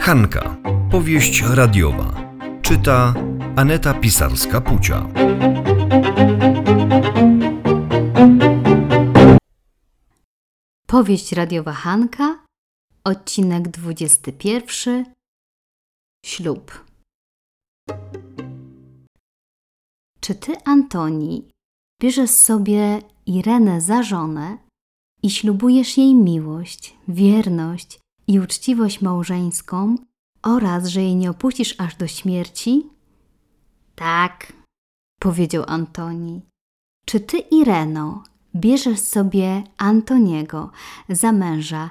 Hanka. Powieść radiowa. Czyta Aneta Pisarska-Pucia. Powieść radiowa Hanka, odcinek 21. Ślub. Czy ty, Antoni, bierzesz sobie Irenę za żonę i ślubujesz jej miłość, wierność i uczciwość małżeńską oraz, że jej nie opuścisz aż do śmierci? Tak, powiedział Antoni. Czy ty, Ireno, bierzesz sobie Antoniego za męża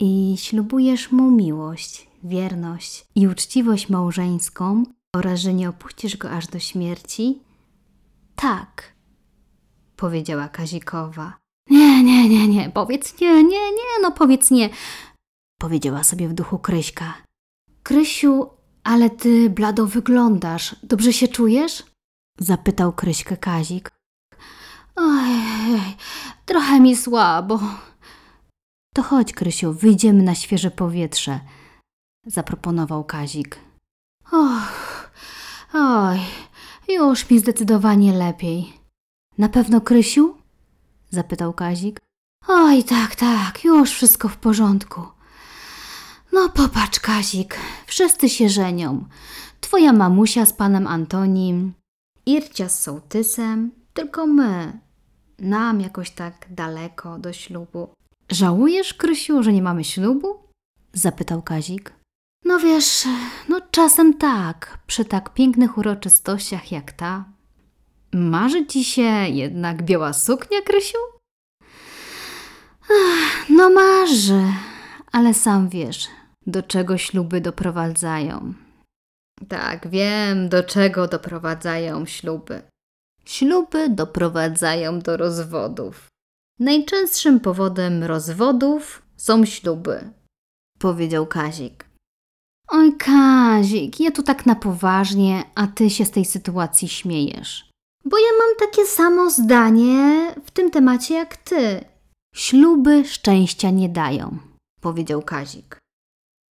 i ślubujesz mu miłość, wierność i uczciwość małżeńską oraz, że nie opuścisz go aż do śmierci? Tak, powiedziała Kazikowa. Nie, nie, nie, nie, powiedz nie, nie, nie, no powiedz nie, powiedziała sobie w duchu Kryśka. Krysiu, ale ty blado wyglądasz. Dobrze się czujesz? Zapytał Kryśkę Kazik. Oj, trochę mi słabo. To chodź, Krysiu, wyjdziemy na świeże powietrze, zaproponował Kazik. Och, oj, już mi zdecydowanie lepiej. Na pewno, Krysiu? Zapytał Kazik. Oj, tak, tak, już wszystko w porządku. No popatrz, Kazik, wszyscy się żenią. Twoja mamusia z panem Antonim, Ircia z sołtysem, tylko my. Nam jakoś tak daleko do ślubu. Żałujesz, Krysiu, że nie mamy ślubu? zapytał Kazik. No wiesz, no czasem tak, przy tak pięknych uroczystościach jak ta. Marzy ci się jednak biała suknia, Krysiu? Ach, no marzy, ale sam wiesz, do czego śluby doprowadzają. Tak, wiem, do czego doprowadzają śluby. Śluby doprowadzają do rozwodów. Najczęstszym powodem rozwodów są śluby, powiedział Kazik. Oj, Kazik, ja tu tak na poważnie, a ty się z tej sytuacji śmiejesz. Bo ja mam takie samo zdanie w tym temacie jak ty. Śluby szczęścia nie dają, powiedział Kazik.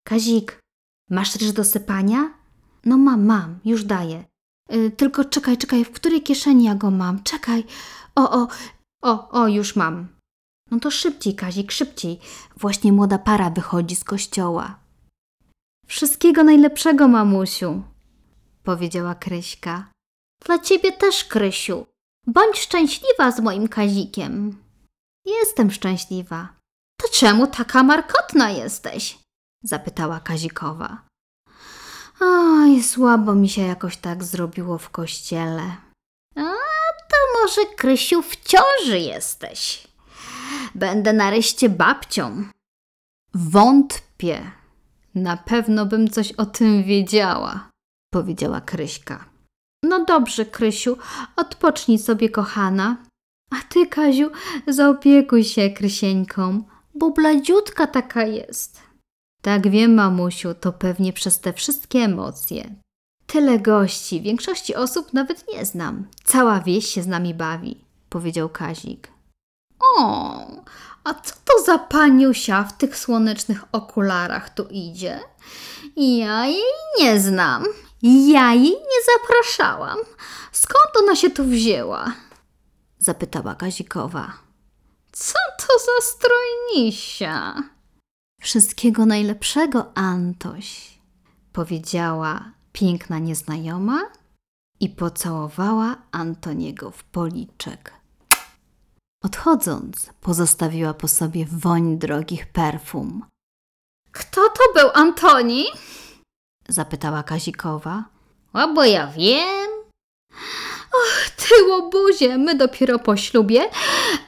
Kazik, masz ryż do sypania? No mam, mam, już daję. Y, tylko czekaj, czekaj, w której kieszeni ja go mam? Czekaj. O, o, o, o, już mam. No to szybciej, Kazik, szybciej. Właśnie młoda para wychodzi z kościoła. Wszystkiego najlepszego, mamusiu, powiedziała Kryśka. Dla ciebie też, Krysiu. Bądź szczęśliwa z moim Kazikiem. Jestem szczęśliwa. To czemu taka markotna jesteś? zapytała Kazikowa. Oj, słabo mi się jakoś tak zrobiło w kościele. A to może, Krysiu, w ciąży jesteś. Będę nareszcie babcią. Wątpię. Na pewno bym coś o tym wiedziała, powiedziała Kryśka. No dobrze, Krysiu, odpocznij sobie, kochana. A ty, Kaziu, zaopiekuj się Krysieńką, bo bladziutka taka jest. Tak wiem, mamusiu, to pewnie przez te wszystkie emocje. Tyle gości, większości osób nawet nie znam. Cała wieś się z nami bawi, powiedział Kazik. O, a co to za paniusia w tych słonecznych okularach tu idzie? Ja jej nie znam. Ja jej nie zapraszałam. Skąd ona się tu wzięła? Zapytała Kazikowa. Co to za strojnisia? Wszystkiego najlepszego, Antoś, powiedziała piękna nieznajoma i pocałowała Antoniego w policzek. Odchodząc, pozostawiła po sobie woń drogich perfum. Kto to był Antoni? Zapytała Kazikowa. A bo ja wiem. Och, ty łobuzie, my dopiero po ślubie,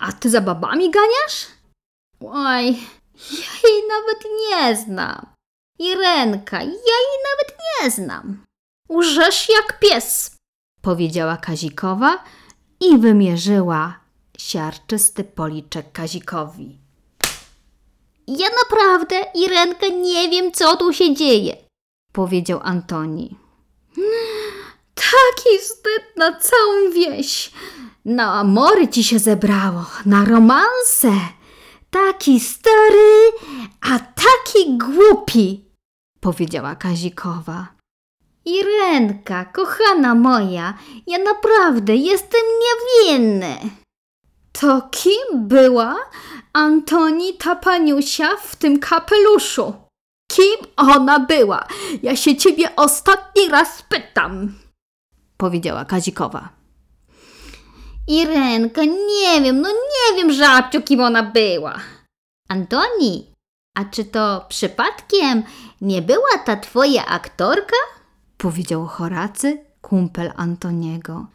a ty za babami ganiasz? Oj, ja jej nawet nie znam. Irenka, ja jej nawet nie znam. Łżesz jak pies, powiedziała Kazikowa i wymierzyła siarczysty policzek Kazikowi. Ja naprawdę, Irenka, nie wiem, co tu się dzieje, powiedział Antoni. Taki wstyd na całą wieś. Na amory ci się zebrało, na romanse. Taki stary, a taki głupi, powiedziała Kazikowa. Irenka, kochana moja, ja naprawdę jestem niewinny. To kim była Antoni ta paniusia w tym kapeluszu? Kim ona była? Ja się ciebie ostatni raz pytam, powiedziała Kazikowa. Irenka, nie wiem, no nie wiem, żabciu, kim ona była. Antoni, a czy to przypadkiem nie była ta twoja aktorka? Powiedział Horacy, kumpel Antoniego.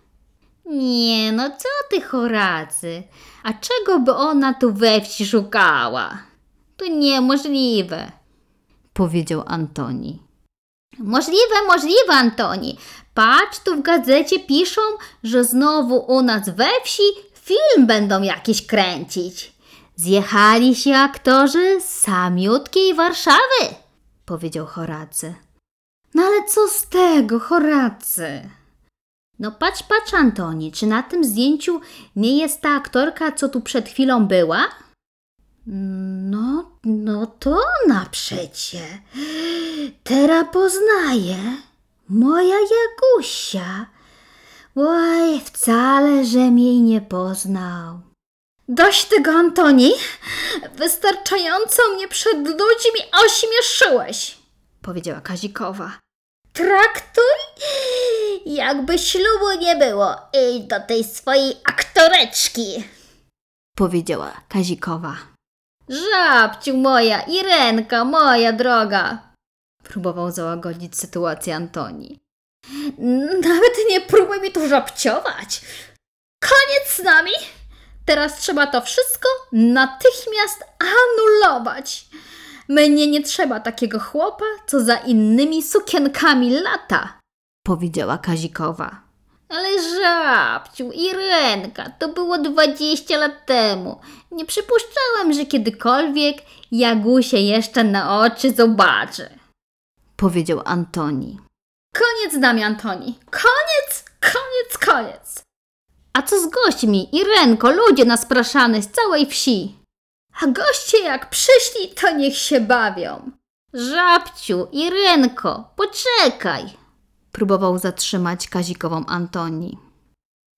Nie, no co ty, Horacy? A czego by ona tu we wsi szukała? To niemożliwe, powiedział Antoni. Możliwe, możliwe, Antoni. Patrz, tu w gazecie piszą, że znowu u nas we wsi film będą jakiś kręcić. Zjechali się aktorzy z samiutkiej Warszawy, powiedział Horacy. No ale co z tego, Horacy? No patrz, patrz, Antoni, czy na tym zdjęciu nie jest ta aktorka, co tu przed chwilą była? No, to ona przecie. Teraz poznaję. Moja Jagusia. Oj, wcale, żem jej nie poznał. Dość tego, Antoni. Wystarczająco mnie przed ludźmi ośmieszyłeś, powiedziała Kazikowa. Traktuj, jakby ślubu nie było. Idź do tej swojej aktoreczki, powiedziała Kazikowa. Żabciu moja, Irenka, moja droga, próbował załagodzić sytuację Antoni. Nawet nie próbuj mi tu żabciować. Koniec z nami. Teraz trzeba to wszystko natychmiast anulować. Mnie nie trzeba takiego chłopa, co za innymi sukienkami lata, powiedziała Kazikowa. Ale żabciu, Irenka, to było 20 lat temu. Nie przypuszczałam, że kiedykolwiek Jagusie jeszcze na oczy zobaczę, powiedział Antoni. Koniec z nami, Antoni. Koniec, koniec, koniec. A co z gośćmi? Irenko, ludzie naspraszane z całej wsi. A goście jak przyszli, to niech się bawią. Żabciu, Irenko, poczekaj. Próbował zatrzymać Kazikową Antoni.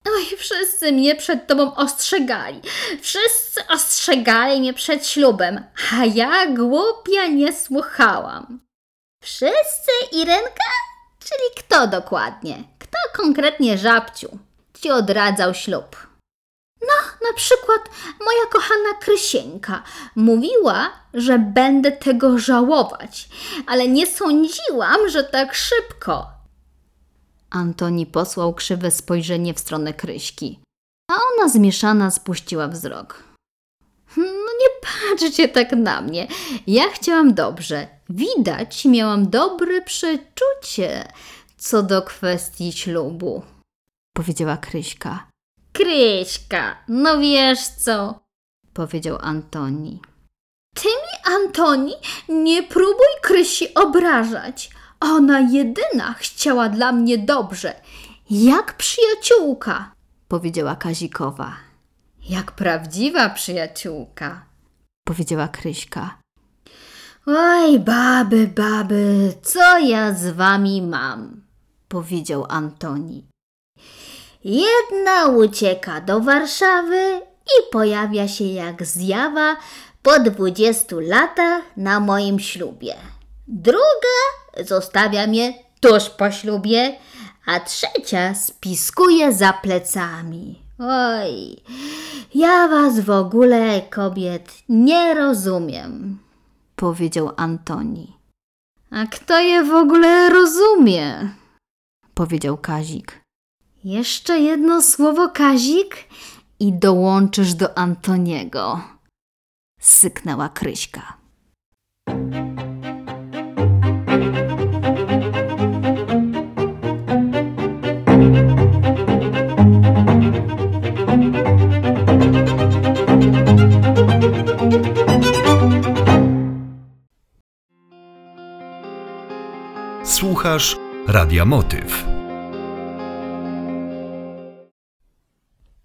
Oj, wszyscy mnie przed tobą ostrzegali. Wszyscy ostrzegali mnie przed ślubem, a ja głupia nie słuchałam. Wszyscy, Irenka? Czyli kto dokładnie? Kto konkretnie żabciu ci odradzał ślub? No, na przykład moja kochana Krysieńka mówiła, że będę tego żałować, ale nie sądziłam, że tak szybko. Antoni posłał krzywe spojrzenie w stronę Kryśki, a ona zmieszana spuściła wzrok. No nie patrzcie tak na mnie. Ja chciałam dobrze. Widać, miałam dobre przeczucie co do kwestii ślubu, powiedziała Kryśka. Kryśka, no wiesz co, powiedział Antoni. Ty mi, Antoni, nie próbuj Krysi obrażać. Ona jedyna chciała dla mnie dobrze, jak przyjaciółka, powiedziała Kazikowa. Jak prawdziwa przyjaciółka, powiedziała Kryśka. Oj, baby, baby, co ja z wami mam? powiedział Antoni. Jedna ucieka do Warszawy i pojawia się jak zjawa po dwudziestu latach na moim ślubie. Druga zostawia mnie tuż po ślubie, a trzecia spiskuje za plecami. Oj, ja was w ogóle, kobiet, nie rozumiem, powiedział Antoni. A kto je w ogóle rozumie? powiedział Kazik. Jeszcze jedno słowo, Kazik, i dołączysz do Antoniego. Syknęła Kryśka. Radia Motyw.